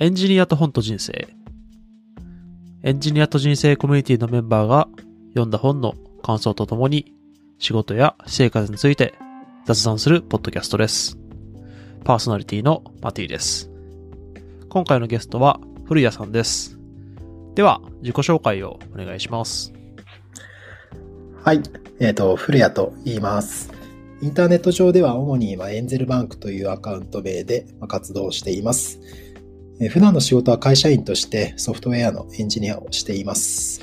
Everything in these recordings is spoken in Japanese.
エンジニアと本と人生。エンジニアと人生コミュニティのメンバーが読んだ本の感想とともに仕事や私生活について雑談するポッドキャストです。パーソナリティのマティです。今回のゲストは古谷さんです。では、自己紹介をお願いします。はい。えっ、と、古谷と言います。インターネット上では主にエンゼルバンクというアカウント名で活動しています。えー普段の仕事は会社員としてソフトウェアのエンジニアをしています。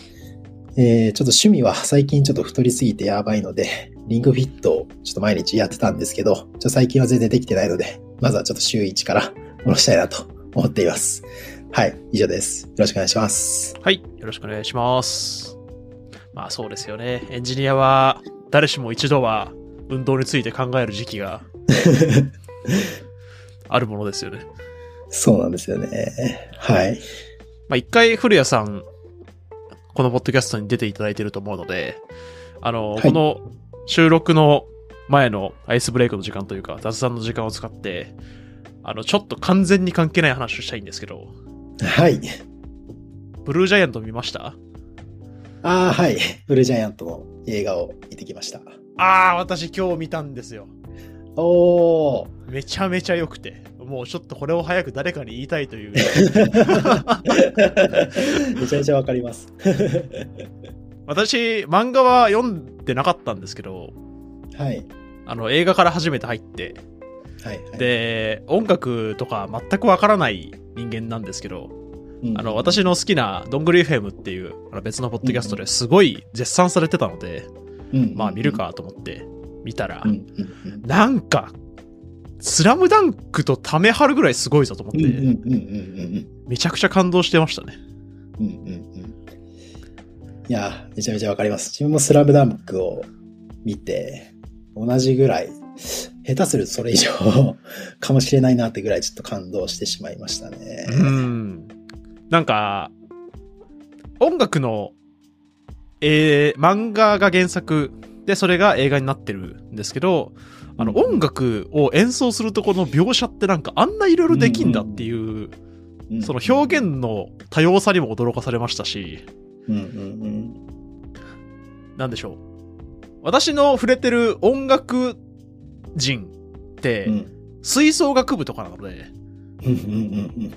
えーちょっと趣味は最近ちょっと太りすぎてやばいので、リングフィットをちょっと毎日やってたんですけど、ちょっと最近は全然できてないので、まずはちょっと週1から戻したいなと思っています。はい。以上です。よろしくお願いします。はい、よろしくお願いします。まあそうですよね。エンジニアは誰しも一度は運動について考える時期が あるものですよね。そうなんですよね。はい。まあ一回古谷さん、このポッドキャストに出ていただいていると思うので、あの、はいこの収録の前のアイスブレイクの時間というか雑談の時間を使って、あの、ちょっと完全に関係ない話をしたいんですけど、はい。ブルージャイアント見ました？ああ、はい。ブルージャイアントの映画を見てきました。ああ、私今日見たんですよ。おー。めちゃめちゃ良くて、もうちょっとこれを早く誰かに言いたいという。めちゃめちゃわかります。私、漫画は読んでなかったんですけど、はい。あの、映画から初めて入って、はい、はい。で、音楽とか全くわからない人間なんですけど、うんあの、私の好きなどんぐり FM っていうあの別のポッドキャストですごい絶賛されてたので、うんまあ見る。かと思って見たらうん、うんなんか、スラムダンクとため張るぐらいすごいぞと思って、めちゃくちゃ感動してましたね。うんうん。いや、めちゃめちゃわかります。自分もスラムダンクを見て、同じぐらい、下手するとそれ以上かもしれないなってぐらいちょっと感動してしまいましたね。うん。なんか、音楽の、えー、漫画が原作で、それが映画になってるんですけど、あの、うん音楽を演奏するとこの描写ってなんかあんないろいろできんだっていう、うんその表現の多様さにも驚かされましたし、なんでしょう。私の触れてる音楽人って吹奏楽部とかなので、うんうんうん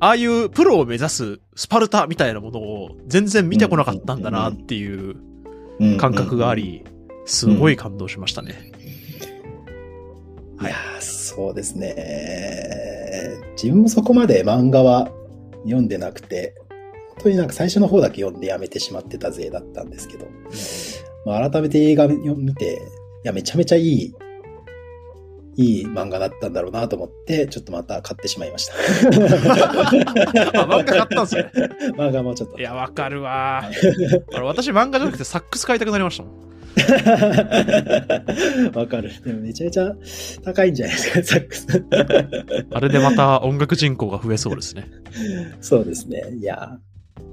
ああいうプロを目指すスパルタみたいなものを全然見てこなかったんだなっていううん。感覚があり、すごい感動しましたね。いやーそうですね。自分もそこまで漫画は読んでなくて、本当になんか最初の方だけ読んでやめてしまってた勢だったんですけど、まあ、改めて映画を見て、いや、めちゃめちゃいい、いい漫画だったんだろうなと思って、ちょっとまた買ってしまいました。あ 漫画買ったんすね。漫画もちょっと。いや、わかるわ私漫画じゃなくてサックス買いたくなりましたもん。わかる。でもめちゃめちゃ高いんじゃないですか、サックス。あれでまた音楽人口が増えそうですね。そうですね。いや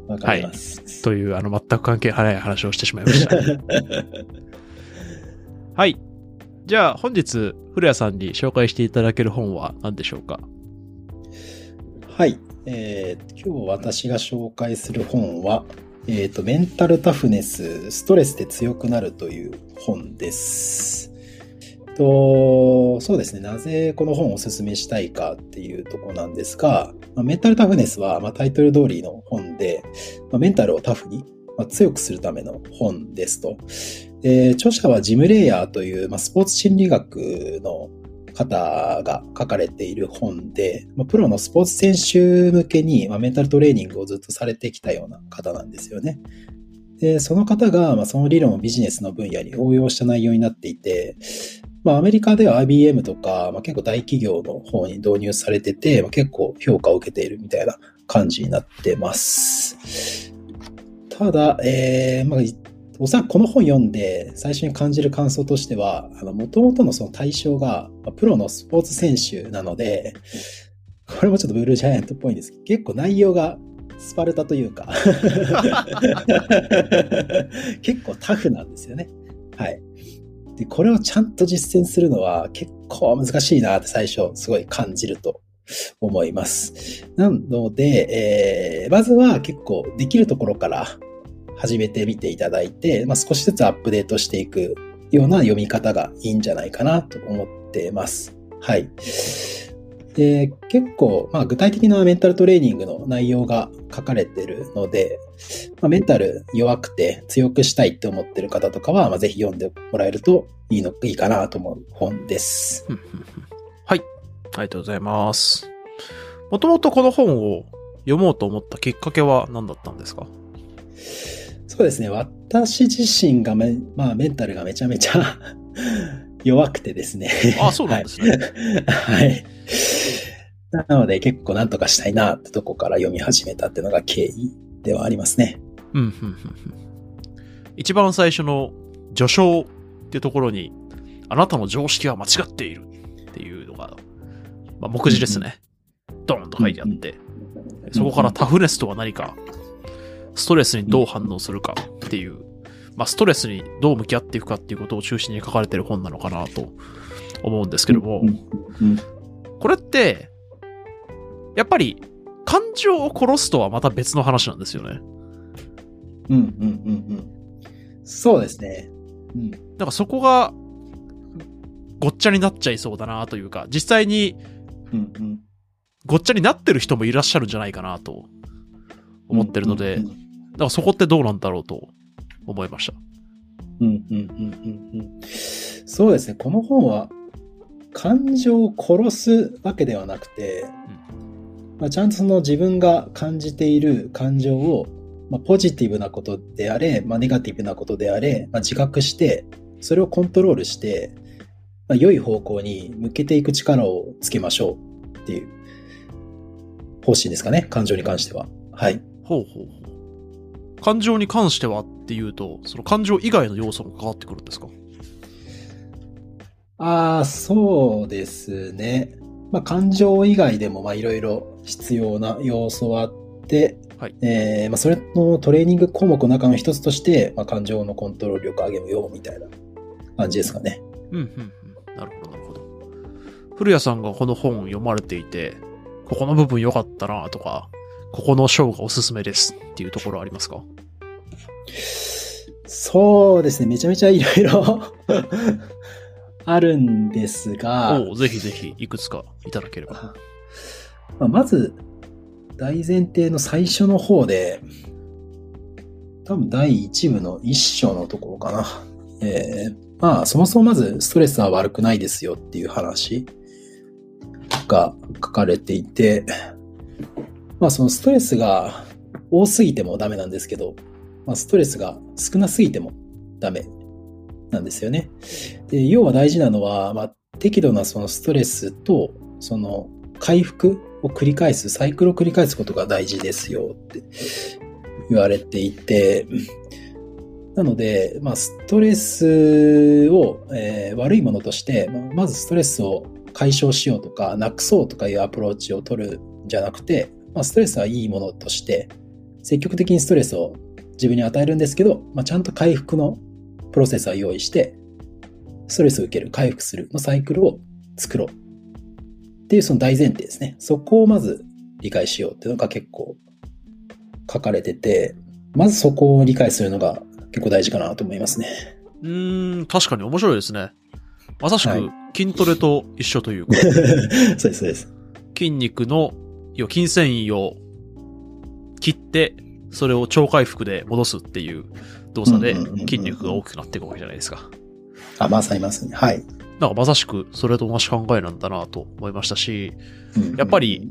ー、わかります。という、あの、全く関係ない話をしてしまいました。はい。じゃあ、本日、古谷さんに紹介していただける本は何でしょうか？はい。えー今日私が紹介する本は、えっ、と、メンタルタフネス、ストレスで強くなるという本です。と、そうですね。なぜこの本をお勧めしたいかっていうとこなんですが、まあメンタルタフネスは、まあ、タイトル通りの本で、まあ、メンタルをタフに、まあ、強くするための本ですと。で著者はジム・レイヤーという、まあ、スポーツ心理学の方が書かれている本で、まあ、プロのスポーツ選手向けに、まあ、メンタルトレーニングをずっとされてきたような方なんですよね。で、その方が、まあ、その理論をビジネスの分野に応用した内容になっていて、まあ、アメリカでは IBM とか、まあ、結構大企業の方に導入されてて、まあ、結構評価を受けているみたいな感じになってます。ただ、えーまあ、おそらくこの本読んで最初に感じる感想としては、あの、元々のその対象が、プロのスポーツ選手なので、これもちょっとブルージャイアントっぽいんですけど、結構内容がスパルタというか、結構タフなんですよね。はい。で、これをちゃんと実践するのは結構難しいなって最初すごい感じると思います。なので、えーまずは結構できるところから始めてみていただいて、まあ、少しずつアップデートしていくような読み方がいいんじゃないかなと思ってます。はい。で、結構、まあ、具体的なメンタルトレーニングの内容が書かれてるので、まあ、メンタル弱くて強くしたいって思ってる方とかは、まあ、ぜひ読んでもらえるといいの、いいかなと思う本です。はい。ありがとうございます。もともとこの本を読もうと思ったきっかけは何だったんですか？そうですね。私自身がめ、まあ、メンタルがめちゃめちゃ 弱くてですね。あ、そうなんですね。はい。はい。なので結構なんとかしたいなってとこから読み始めたっていうのが経緯ではありますね。うん、うん、うんうん。一番最初の序章っていうところに、あなたの常識は間違っているっていうのが、まあ、目次ですね。ドーンと書いてあって、そこからタフネスとは何か、ストレスにどう反応するかっていう、まあ、ストレスにどう向き合っていくかっていうことを中心に書かれてる本なのかなと思うんですけども、うんうんこれって、やっぱり感情を殺すとはまた別の話なんですよね。うんうんうんうん。そうですね。うんなんかそこが、ごっちゃになっちゃいそうだなというか、実際にうんうんごっちゃになってる人もいらっしゃるんじゃないかなと思ってるので、だうんうんからそこってどうなんだろうと思いました。うんうんうんうんうんそうですね。この本は感情を殺すわけではなくて、まあ、ちゃんとその自分が感じている感情を、まあ、ポジティブなことであれ、まあ、ネガティブなことであれ、まあ、自覚して、それをコントロールして、まあ、良い方向に向けていく力をつけましょうっていう方針ですかね。感情に関しては。はい。ほうほうほう。感情に関してはっていうと、その感情以外の要素も関わってくるんですか？ああ、そうですね。まあ、感情以外でも、まあ、いろいろ必要な要素はあって、はいえーまあ、それのトレーニング項目の中の一つとして、まあ、感情のコントロール力を上げようみたいな感じですかね。うん、うん、うん。なるほど、なるほど。古谷さんがこの本を読まれていて、ここの部分良かったなとか、ここの章がおすすめですっていうところありますか？そうですね。めちゃめちゃいろいろあるんですが、おうぜひぜひ、いくつかいただければ。まあ、まず、大前提の最初の方で、多分第1部の1章のところかな。えーまあ、そもそもまずストレスは悪くないですよっていう話が書かれていて、まあ、そのストレスが多すぎてもダメなんですけど、まあ、ストレスが少なすぎてもダメなんですよね。で要は大事なのは、まあ、適度なそのストレスと、その回復を繰り返す、サイクルを繰り返すことが大事ですよって言われていて、なので、まあ、ストレスを、えー悪いものとして、まあまずストレスを解消しようとか、なくそうとかいうアプローチを取るんじゃなくて、まあ、ストレスはいいものとして、積極的にストレスを自分に与えるんですけど、まあ、ちゃんと回復のプロセスは用意して、ストレスを受ける、回復するのサイクルを作ろう。っていうその大前提ですね。そこをまず理解しようっていうのが結構書かれてて、まずそこを理解するのが結構大事かなと思いますね。うーん、確かに面白いですね。まさしはいく筋トレと一緒というか、そうです、そうです。筋肉の、要は筋繊維を切って、それを超回復で戻すっていう動作で筋肉が大きくなっていくわけじゃないですか。あ、まさにまさに。はい。なんかまさしくそれと同じ考えなんだなと思いましたし、うんやっぱり、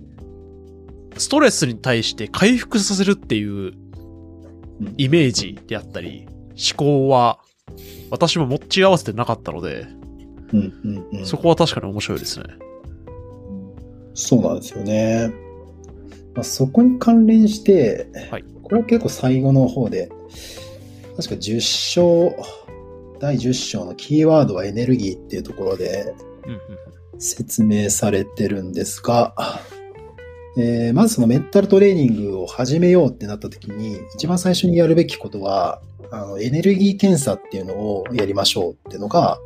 ストレスに対して回復させるっていううんイメージであったり、思考は私も持ち合わせてなかったので、そこは確かに面白いですね。そうなんですよね。まあ、そこに関連して、はい。これは結構最後の方で、確か10章、第10章のキーワードはエネルギーっていうところで説明されてるんですが、えーまずそのメンタルトレーニングを始めようってなった時に、一番最初にやるべきことは、あのエネルギー検査っていうのをやりましょうっていうのが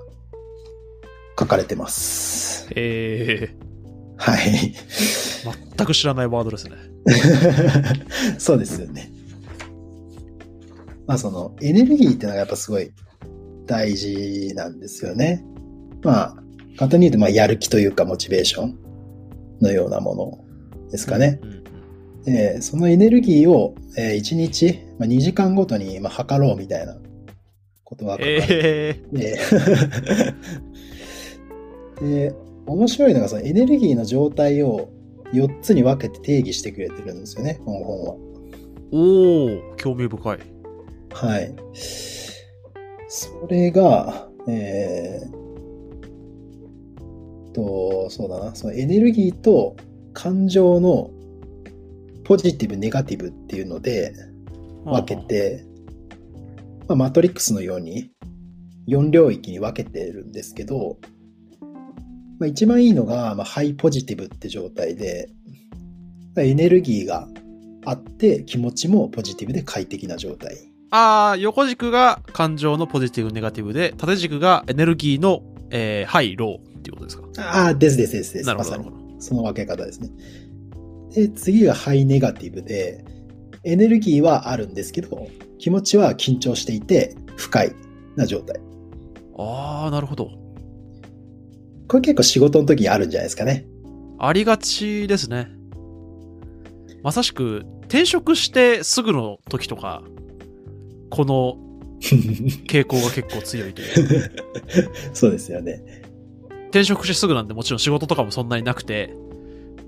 書かれてます。えはい。全く知らないワードですね。そうですよね。まあそのエネルギーっていうのがやっぱすごい大事なんですよね。まあ簡単に言うとまあやる気というかモチベーションのようなものですかね。うんうんえーそのエネルギーを、え1日、まあ、2時間ごとにまあ測ろうみたいなことが書かれてええで、で、面白いのがそのエネルギーの状態を4つに分けて定義してくれてるんですよね、この本は。おお興味深い。はい。それが、えー、と、そうだな、そのエネルギーと感情のポジティブ、ネガティブっていうので分けて、まあ、マトリックスのように4領域に分けてるんですけど、まあ、一番いいのが、まあ、ハイポジティブって状態で、まあエネルギーがあって気持ちもポジティブで快適な状態。ああ、横軸が感情のポジティブ、ネガティブで、縦軸がエネルギーの、えー、ハイ、ローっていうことですか？ああ、ですですですです。なるほど、まさになるほど。その分け方ですね。で、次がハイネガティブで、エネルギーはあるんですけど、気持ちは緊張していて不快な状態。ああ、なるほど。これ結構仕事の時にあるんじゃないですかね。ありがちですね。まさしく、転職してすぐの時とか、この 傾向が結構強いというか。そうですよね。転職してすぐなんでもちろん仕事とかもそんなになくて、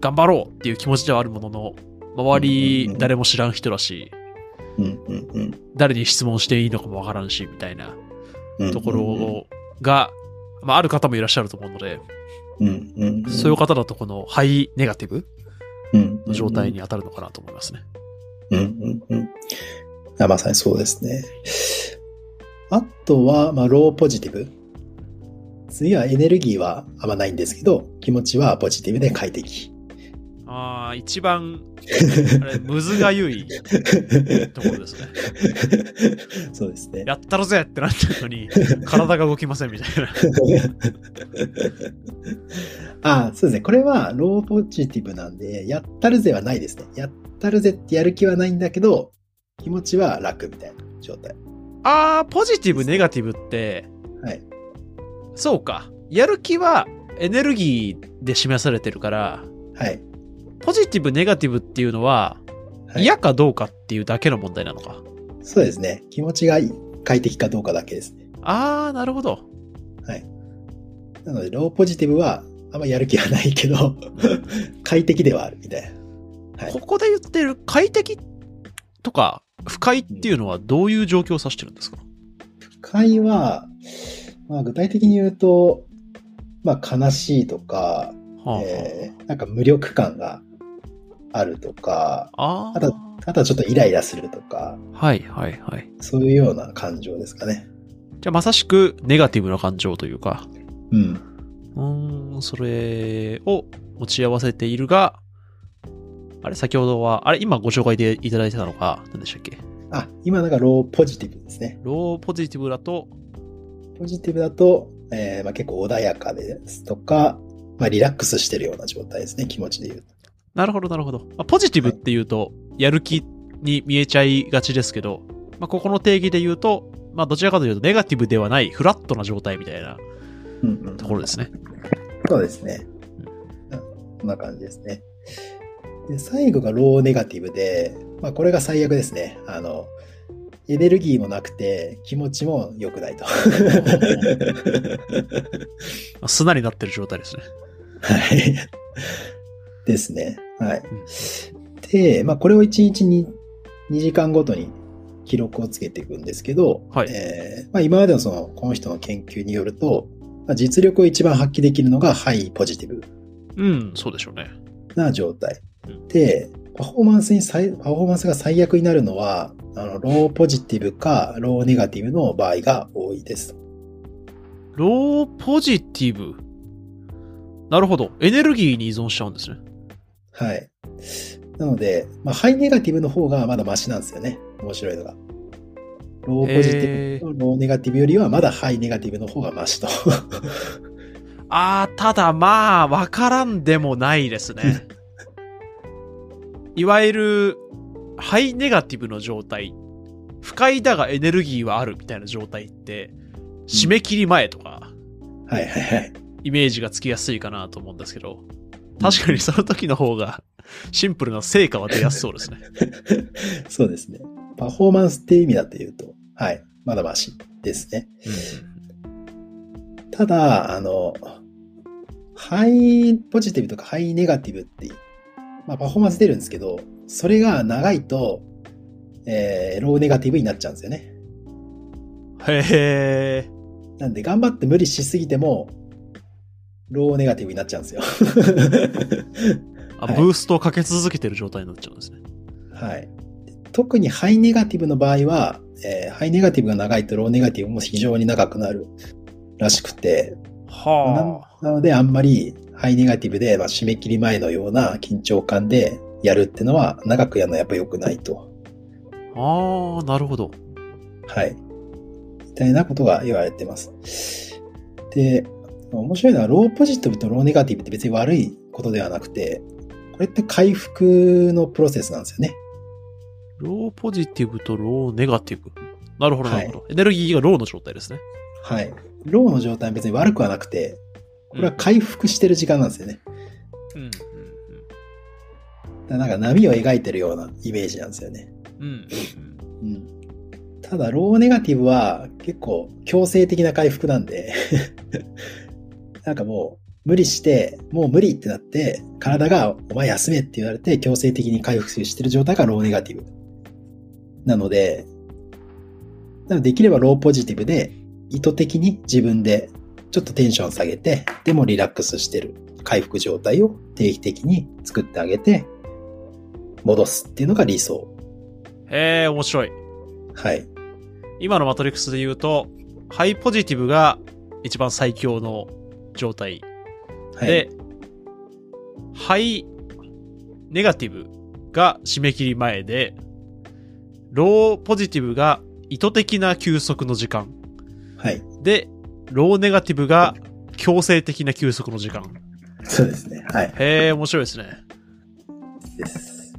頑張ろうっていう気持ちではあるものの、周りうん誰も知らん人だし、うんうんうん誰に質問していいのかもわからんし、みたいなうん。ところが、まあ、ある方もいらっしゃると思うので、うんうんうん。そういう方だとこのハイネガティブうんの状態に当たるのかなと思いますね。うんうんうん。あまさにそうですね。あとは、まあ、ローポジティブ。次はエネルギーはあんまないんですけど、気持ちはポジティブで快適。ああ、一番、あれ、むずがゆい ところですね。そうですね。やったるぜってなってるのに、体が動きませんみたいな。あそうですね。これはローポジティブなんで、やったるぜはないですね。やったるぜってやる気はないんだけど、気持ちは楽みたいな状態。ああ、ポジティブ、ネガティブって、はい。そうか。やる気はエネルギーで示されてるから、はい。ポジティブ、ネガティブっていうのは、はい嫌かどうかっていうだけの問題なのか。そうですね。気持ちが快適かどうかだけですね。ああ、なるほど。はい。なので、ローポジティブはあんまやる気はないけど、快適ではあるみたいな。はいここで言ってる快適とか不快っていうのはどういう状況を指してるんですか、不快は、まあ、具体的に言うと、まあ、悲しいとか、はあ、えーなんか無力感があるとか、ああとあとはちょっとイライラするとか、はいはいはい。そういうような感情ですかね。じゃあまさしくネガティブな感情というか、うん。うーん、それを持ち合わせているが、あれ先ほどは、あれ今ご紹介でいただいてたのが、何でしたっけ？あ、今なんかローポジティブですね。ローポジティブだと、ポジティブだと、えーまあ、結構穏やかですとか、まあ、リラックスしてるような状態ですね、気持ちで言うと。なるほどなるほど。まあ、ポジティブっていうと、やる気に見えちゃいがちですけど、まあ、ここの定義で言うと、まあ、どちらかというとネガティブではないフラットな状態みたいなうんうんところですね。そうですね。うんこんな感じですね。で最後がローネガティブで、まあ、これが最悪ですね。あの、エネルギーもなくて気持ちも良くないと。まあ砂になってる状態ですね。はい。ですね。はいうん。で、まあ、これを1日に2時間ごとに記録をつけていくんですけど、はいえーまあ、今までのその、この人の研究によると、まあ、実力を一番発揮できるのがハイポジティブうん、そうでしょうね。な状態うん。で、パフォーマンスに最、パフォーマンスが最悪になるのは、あの、ローポジティブかローネガティブの場合が多いです。ローポジティブ？なるほど。エネルギーに依存しちゃうんですね。はい。なので、まあ、ハイネガティブの方がまだマシなんですよね。面白いのが。ローポジティブとローネガティブよりはまだハイネガティブの方がマシと。あー、ただまあ、わからんでもないですね。いわゆる、ハイネガティブの状態、不快だがエネルギーはあるみたいな状態って、締め切り前とか、はいはいはい。イメージがつきやすいかなと思うんですけど、確かにその時の方が、シンプルな成果は出やすそうですね。そうですね。パフォーマンスっていう意味だと言うと、はい。まだましですね。ただ、あの、ハイポジティブとかハイネガティブって、まあパフォーマンス出るんですけど、それが長いと、えー、ローネガティブになっちゃうんですよね。へえ。なんで頑張って無理しすぎても、ローネガティブになっちゃうんですよ。あ、はいブーストをかけ続けてる状態になっちゃうんですね。はい。特にハイネガティブの場合は、えーハイネガティブが長いとローネガティブも非常に長くなるらしくて、はあ。ななのであんまりハイネガティブで、まあ、締め切り前のような緊張感でやるってのは長くやるのはやっぱ良くないと。ああ、なるほど。はい。みたいなことが言われてます。で、面白いのはローポジティブとローネガティブって別に悪いことではなくて、これって回復のプロセスなんですよね。ローポジティブとローネガティブ。なるほど、なはいるほど。エネルギーがローの状態ですね。はい。ローの状態は別に悪くはなくて、これは回復してる時間なんですよね。うん。うん。だからなんか波を描いてるようなイメージなんですよね。うん。うん。うん。ただ、ローネガティブは結構強制的な回復なんで、なんかもう無理して、もう無理ってなって、体がお前休めって言われて強制的に回復してる状態がローネガティブ。なので、なのでできればローポジティブで意図的に自分でちょっとテンション下げて、でもリラックスしてる回復状態を定期的に作ってあげて、戻すっていうのが理想。へえ、面白い。はい。今のマトリックスで言うと、ハイポジティブが一番最強の状態。はい。で、ハイネガティブが締め切り前で、ローポジティブが意図的な休息の時間。はい。で、ローネガティブが強制的な休息の時間。そうですね。はい。へえ、面白いですね。です。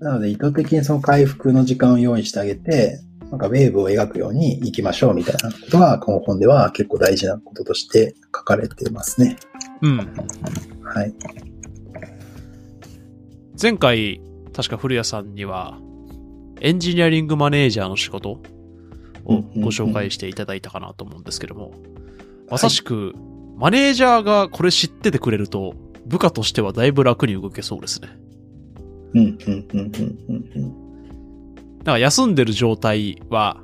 なので、意図的にその回復の時間を用意してあげて、なんかウェーブを描くように行きましょうみたいなことが、この本では結構大事なこととして書かれていますね。うん。はい。前回、確か古谷さんには、エンジニアリングマネージャーの仕事をご紹介していただいたかなと思うんですけども、まさしく、マネージャーがこれ知っててくれると、部下としてはだいぶ楽に動けそうですね。うん、うん、うん、うん、うん、うん。だから休んでる状態は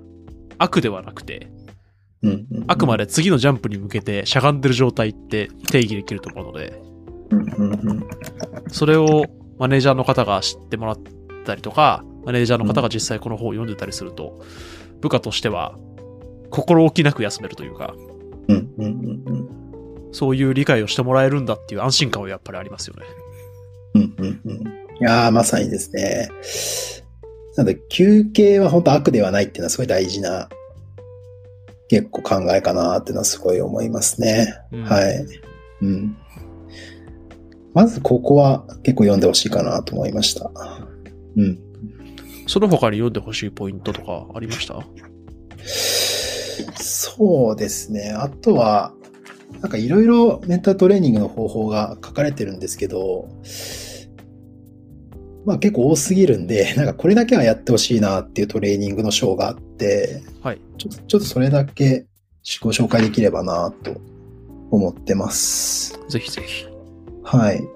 悪ではなくて、うんうんあくまで次のジャンプに向けてしゃがんでる状態って定義できると思うので、うんうんうんそれをマネージャーの方が知ってもらったりとか、マネージャーの方が実際この本を読んでたりすると、部下としては心置きなく休めるというか、うんうんうんうんそういう理解をしてもらえるんだっていう安心感はやっぱりありますよね。うんうんうんいやー、まさにですね。なので、休憩は本当悪ではないっていうのはすごい大事な、結構考えかなっていうのはすごい思いますね。うんはい。うん。まずここは結構読んでほしいかなと思いました。うん。その他に読んでほしいポイントとかありました？そうですね。あとは、なんかいろいろメンタルトレーニングの方法が書かれてるんですけど、まあ結構多すぎるんで、なんかこれだけはやってほしいなっていうトレーニングの章があって、はい。ちょっとちょっとそれだけご紹介できればなと思ってます。ぜひぜひ。はい。こ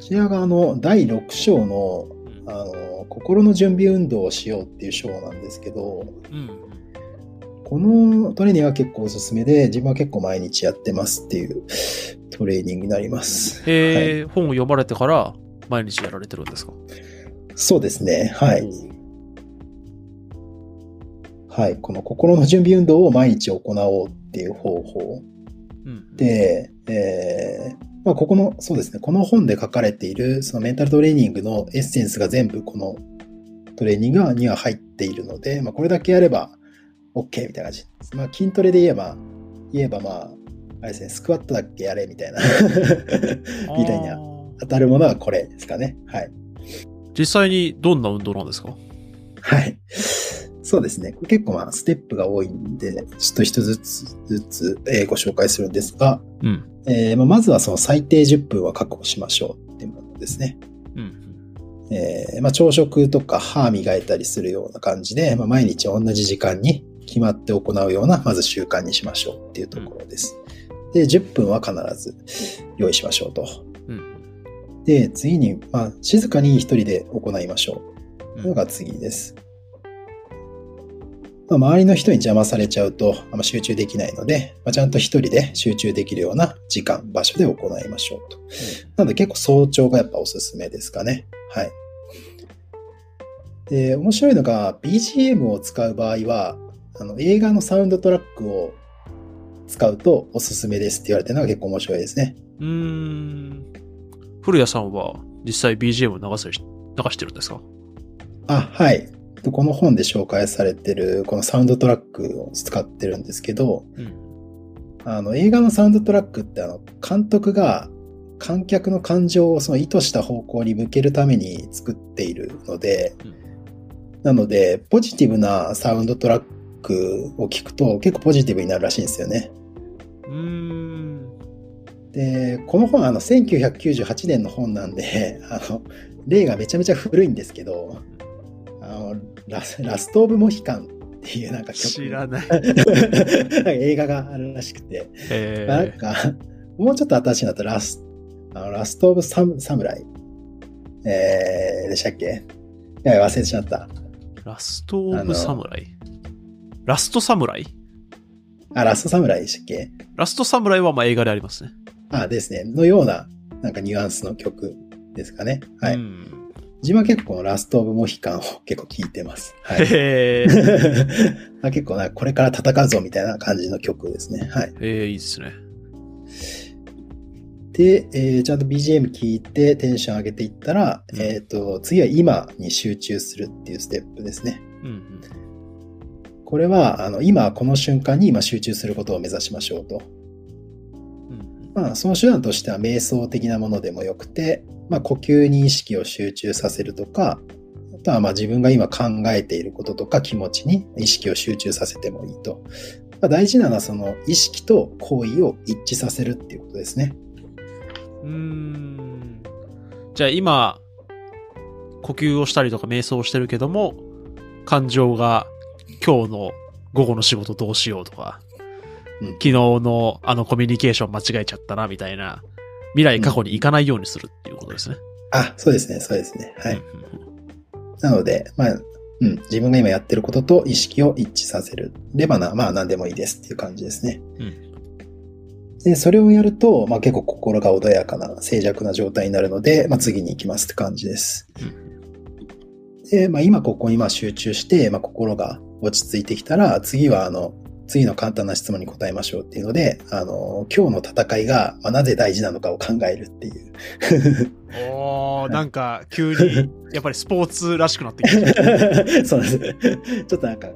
ちらがあの、第6章の、あの、心の準備運動をしようっていう章なんですけど、うん。このトレーニングは結構おすすめで、自分は結構毎日やってますっていうトレーニングになります。へえ、本を読まれてから毎日やられてるんですか？そうですね。はい。はい。この心の準備運動を毎日行おうっていう方法うん。で、えーまあ、ここの、そうですね。この本で書かれている、そのメンタルトレーニングのエッセンスが全部このトレーニングには入っているので、まあ、これだけやれば OK みたいな感じです。まあ、筋トレで言えば、言えばまあ、あれですね、スクワットだっけやれみたいな みたいな当たるものはこれですかね。はい。実際にどんな運動なんですか？はい。そうですね。結構まあ、ステップが多いんで、ちょっと一つずつずつ、えーご紹介するんですが、うん。えーまあ、まずはその最低10分は確保しましょうっていうものですね。うん。えーまあ、朝食とか歯磨いたりするような感じで、まあ、毎日同じ時間に決まって行うような、まず習慣にしましょうっていうところです。で、10分は必ず用意しましょうと。うん。で、次に、まあ、静かに一人で行いましょう。うんのが次です。まあ、周りの人に邪魔されちゃうとあんま集中できないので、まあ、ちゃんと一人で集中できるような時間、場所で行いましょうと。なので結構早朝がやっぱおすすめですかね。はい。で、面白いのが BGM を使う場合は、あの映画のサウンドトラックを使うとおすすめですって言われてるのが結構面白いですね。うーん。古谷さんは実際 BGM を流せ流してるんですか？あ、はい。この本で紹介されてるこのサウンドトラックを使ってるんですけど、うん。あの映画のサウンドトラックってあの監督が観客の感情をその意図した方向に向けるために作っているので、うんなのでポジティブなサウンドトラックを聞くと結構ポジティブになるらしいんですよね。うーん。で、この本あの1998年の本なんで、あの例がめちゃめちゃ古いんですけど、あのラスラスト・オブ・モヒカンっていうなんか曲知らない。なんか映画があるらしくて、えなんー、か、もうちょっと新しいのだとラスあのラスト・オブ・サムサムライ。えー、でしたっけ？いや、忘れてしまった。ラストオブサムライ？ラストサムライ？あ、ラスト・サムライでしたっけ？ラストサムライはまあ映画でありますね。あ、ですね。のような、なんかニュアンスの曲ですかね。はい。うん。自分は結構ラスト・オブ・モヒカンを結構聴いてます。はい。へ 結構なこれから戦うぞみたいな感じの曲ですね。はい。えー、いいですね。で、えーちゃんと BGM 聴いてテンション上げていったら、うんえっ、と、次は今に集中するっていうステップですね。うんこれは、あの、今この瞬間に今集中することを目指しましょうと。まあ、その手段としては瞑想的なものでもよくて、まあ、呼吸に意識を集中させるとか、あとはまあ自分が今考えていることとか気持ちに意識を集中させてもいいと。まあ、大事なのはその意識と行為を一致させるっていうことですね。うーん。じゃあ今、呼吸をしたりとか瞑想をしてるけども、感情が今日の午後の仕事どうしようとか、うん昨日のあのコミュニケーション間違えちゃったなみたいな、未来過去に行かないようにするっていうことですね。あ、そうですね、そうですね。はい。うんうんなので、まあ、うん、自分が今やってることと意識を一致させるればな、まあ何でもいいですっていう感じですね。うんで、それをやると、まあ結構心が穏やかな、静寂な状態になるので、まあ次に行きますって感じです。で、まあ今ここにまあ集中して、まあ心が落ち着いてきたら、次はあの、次の簡単な質問に答えましょうっていうので、あの、今日の戦いが、まあ、なぜ大事なのかを考えるっていう。おー、なんか急に、やっぱりスポーツらしくなってきた。そうです。ちょっとなんか、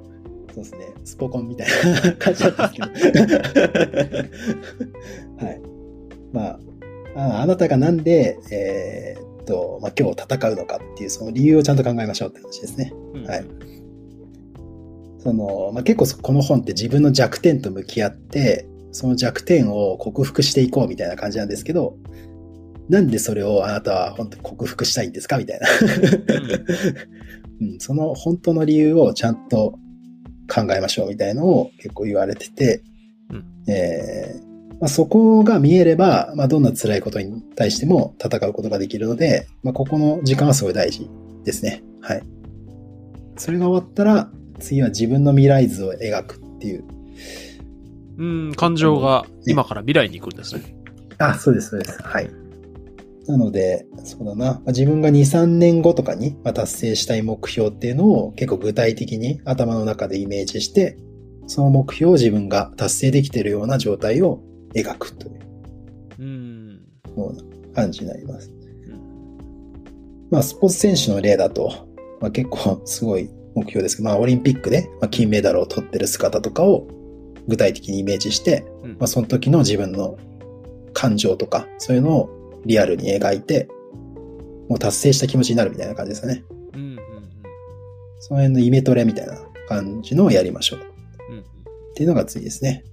そうですね、スポコンみたいな感じだったんですけど。はい。まあ、ああなたがなんで、えーっと、まあ、今日戦うのかっていう、その理由をちゃんと考えましょうって話ですね。はいその、まあ、結構そこの本って自分の弱点と向き合って、その弱点を克服していこうみたいな感じなんですけど、なんでそれをあなたは本当に克服したいんですかみたいな、うん。その本当の理由をちゃんと考えましょうみたいのを結構言われてて、うんえーまあ、そこが見えれば、まあ、どんな辛いことに対しても戦うことができるので、まあ、ここの時間はすごい大事ですね。はい。それが終わったら、次は自分の未来図を描くっていう。うん、感情が今から未来に行くんですね。あ、そうです、そうです。はい。なので、そうだな。まあ自分が2、3年後とかにまあ達成したい目標っていうのを結構具体的に頭の中でイメージして、その目標を自分が達成できているような状態を描くといううん。ような感じになります。うんまあ、スポーツ選手の例だと、まあ、結構すごい目標ですけど、まあ、オリンピックでまあ金メダルを取ってる姿とかを具体的にイメージして、うんまあ、その時の自分の感情とか、そういうのをリアルに描いて、もう達成した気持ちになるみたいな感じですかね。うんうんその辺のイメトレみたいな感じのをやりましょう。うんうんっていうのが次ですね。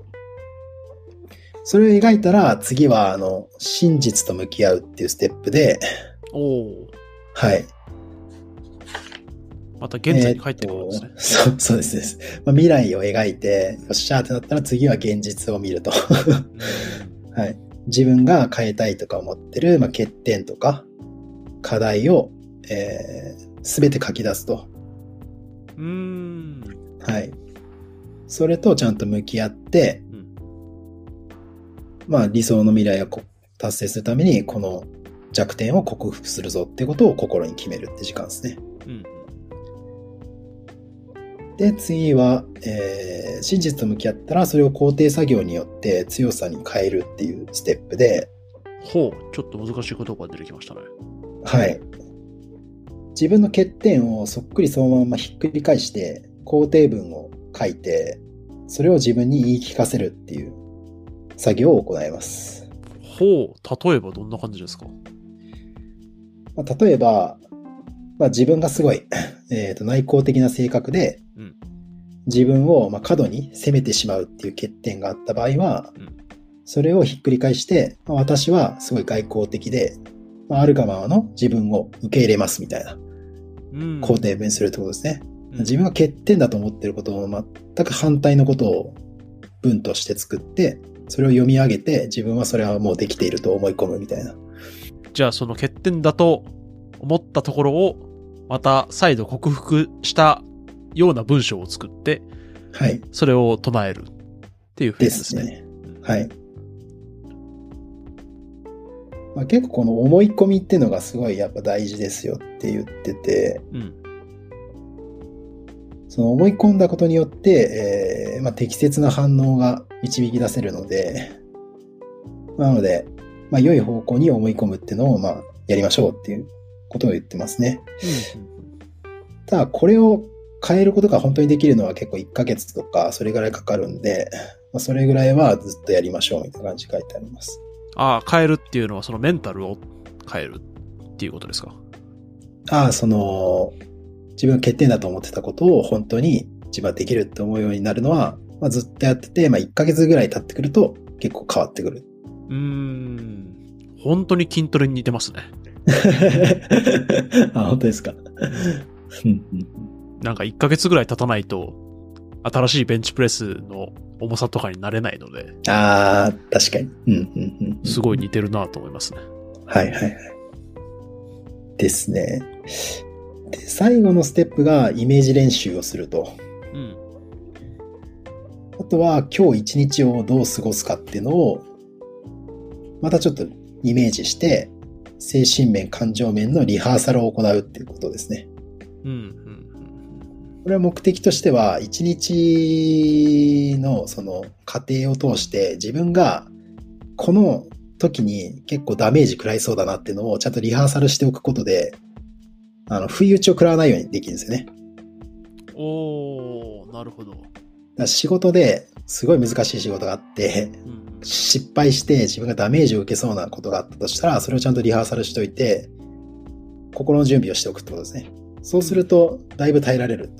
それを描いたら、次は、あの、真実と向き合うっていうステップで、おおはい。また現在に帰ってくるんですね。えーとそう、そうですです。まあ、未来を描いて、よっしゃーってなったら次は現実を見ると。はい。自分が変えたいとか思ってる、まあ、欠点とか、課題を、えすべて書き出すと。うん。はい。それとちゃんと向き合って、うんまあ理想の未来をこ達成するために、この弱点を克服するぞってことを心に決めるって時間ですね。うん。で、次は、えー真実と向き合ったら、それを肯定作業によって強さに変えるっていうステップで、ほう、ちょっと難しい言葉が出てきましたね。はい。自分の欠点をそっくりそのままひっくり返して、肯定文を書いて、それを自分に言い聞かせるっていう作業を行います。ほう、例えばどんな感じですか？まあ、例えば、まあ、自分がすごい、えーと内向的な性格で、うん自分をまあ過度に責めてしまうっていう欠点があった場合は、うんそれをひっくり返して、まあ私はすごい外交的で、まあ、あるがままの自分を受け入れますみたいなうん。肯定文にするってことですね。うん自分が欠点だと思ってることの全く反対のことを文として作って、それを読み上げて自分はそれはもうできていると思い込むみたいな。じゃあその欠点だと思ったところをまた再度克服したような文章を作ってはい。それを唱えるっていうふうでですね。はい。まあ、結構この思い込みっていうのがすごいやっぱ大事ですよって言ってて、うん。その思い込んだことによって、えーまあ、適切な反応が導き出せるので、なので、まあ、良い方向に思い込むっていうのを、まあ、やりましょうっていうことを言ってますね。ただ、これを変えることが本当にできるのは結構1ヶ月とか、それぐらいかかるんで、まあ、それぐらいはずっとやりましょうみたいな感じで書いてあります。ああ、変えるっていうのはそのメンタルを変えるっていうことですか？ああ、その、自分が欠点だと思ってたことを本当に自分はできるって思うようになるのは、まあ、ずっとやってて、まあ、1ヶ月ぐらい経ってくると結構変わってくる。うーん。本当に筋トレに似てますね。あ、本当ですか。うんうんなんか1ヶ月ぐらい経たないと新しいベンチプレスの重さとかになれないので、ああ、確かに。うんうんうん。すごい似てるなと思いますね。はいはいはい。ですね。で、最後のステップがイメージ練習をすると。うん。あとは今日一日をどう過ごすかっていうのを、またちょっとイメージして、精神面、感情面のリハーサルを行うっていうことですね。うん。うん。これは目的としては、一日のその過程を通して自分がこの時に結構ダメージ食らいそうだなっていうのをちゃんとリハーサルしておくことで、あの、不意打ちを食らわないようにできるんですよね。うん。おー、なるほど。だから仕事ですごい難しい仕事があって、うん。失敗して自分がダメージを受けそうなことがあったとしたら、それをちゃんとリハーサルしといて、心の準備をしておくってことですね。そうすると、だいぶ耐えられる。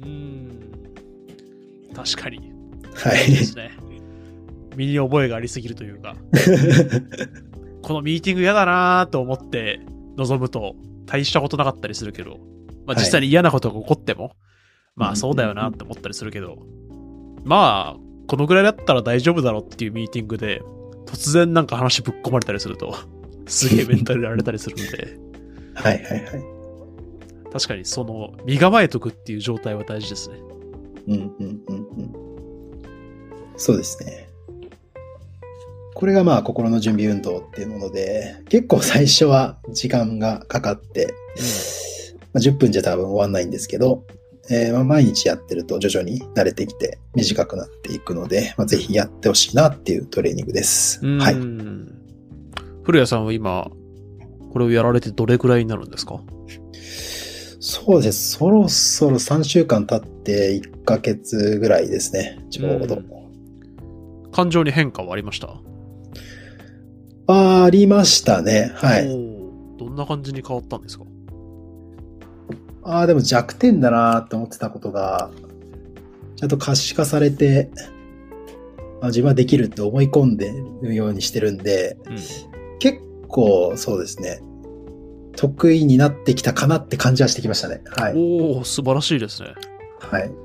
うーん。確かに。はいで。すね。身に覚えがありすぎるというか、このミーティング嫌だなーと思って臨むと大したことなかったりするけど、まあ実際に嫌なことが起こっても、まあそうだよなって思ったりするけど、まあ、このぐらいだったら大丈夫だろうっていうミーティングで、突然なんか話ぶっ込まれたりすると、すげえメンタルやられたりするので、はいはいはい。確かにその身構えとくっていう状態は大事ですね。うんうんうんうん。そうですね。これがまあ心の準備運動っていうもので、結構最初は時間がかかって、まあ、10分じゃ多分終わんないんですけど、えーまあ毎日やってると徐々に慣れてきて短くなっていくので、まあ、ぜひやってほしいなっていうトレーニングです。うん。はい。古谷さんは今、これをやられてどれくらいになるんですか？そうです。そろそろ3週間経って1ヶ月ぐらいですね。ちょうど。うん感情に変化はありました？ありましたね。はい。どんな感じに変わったんですか？ああ、でも弱点だなって思ってたことが、ちゃんと可視化されて、あ自分はできるって思い込んでるようにしてるんで、うん。結構そうですね、得意になってきたかなって感じはしてきましたね。はい。おお素晴らしいですね。はい。うん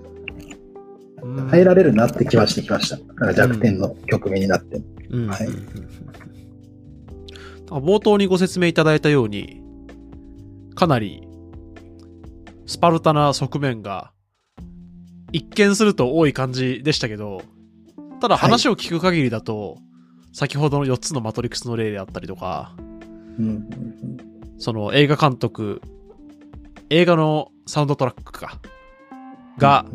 耐えられるなって気はしてきました。なんか弱点の局面になって。うんはい冒頭にご説明いただいたように、かなりスパルタな側面が一見すると多い感じでしたけど、ただ話を聞く限りだと、先ほどの4つのマトリックスの例であったりとか、うんうんその映画監督、映画のサウンドトラックか、が、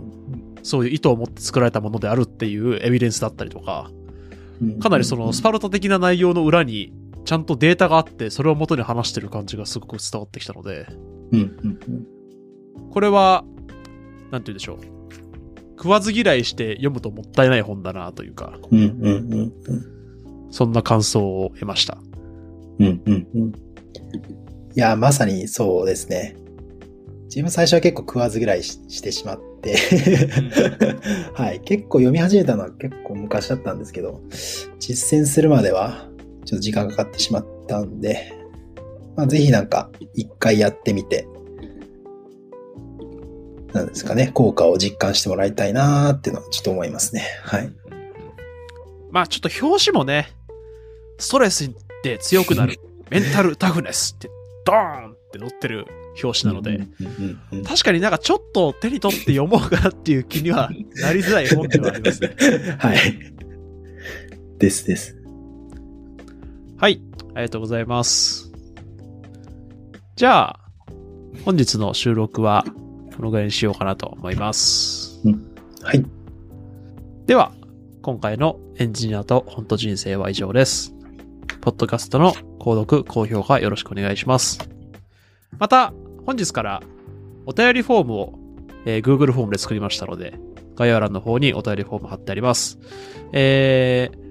そういう意図を持って作られたものであるっていうエビデンスだったりとか、うんかなりそのスパルタ的な内容の裏にちゃんとデータがあって、それを元に話してる感じがすごく伝わってきたので、これは、なんて言うんでしょう。食わず嫌いして読むともったいない本だなというか、そんな感想を得ました。うんうんうん。いや、まさにそうですね。自分最初は結構食わず嫌いししてしまって、はい。結構読み始めたのは結構昔だったんですけど、実践するまではちょっと時間かかってしまったんで、まあ、ぜひなんか一回やってみて、なんですかね、効果を実感してもらいたいなーっていうのはちょっと思いますね。はい。まあちょっと表紙もね、ストレスで強くなる、メンタルタフネスってドーンって載ってる表紙なので、確かになんかちょっと手に取って読もうかなっていう気にはなりづらい本ではありますね。はい。ですです。はい、ありがとうございます。じゃあ、本日の収録はこのぐらいにしようかなと思います。はい。では、今回のエンジニアと本当人生は以上です。ポッドキャストの購読、高評価よろしくお願いします。また、本日からお便りフォームを、えー Google フォームで作りましたので、概要欄の方にお便りフォーム貼ってあります。えー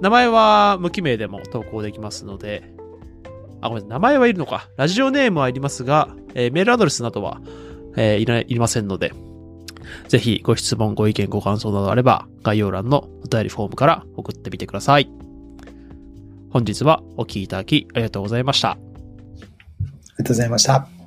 名前は無記名でも投稿できますので、あ、ごめん、名前はいるのか。ラジオネームはいりますが、えーメールアドレスなどは、えーいないいりませんので、ぜひご質問、ご意見、ご感想などあれば、概要欄のお便りフォームから送ってみてください。本日はお聞きいただきありがとうございました。ありがとうございました。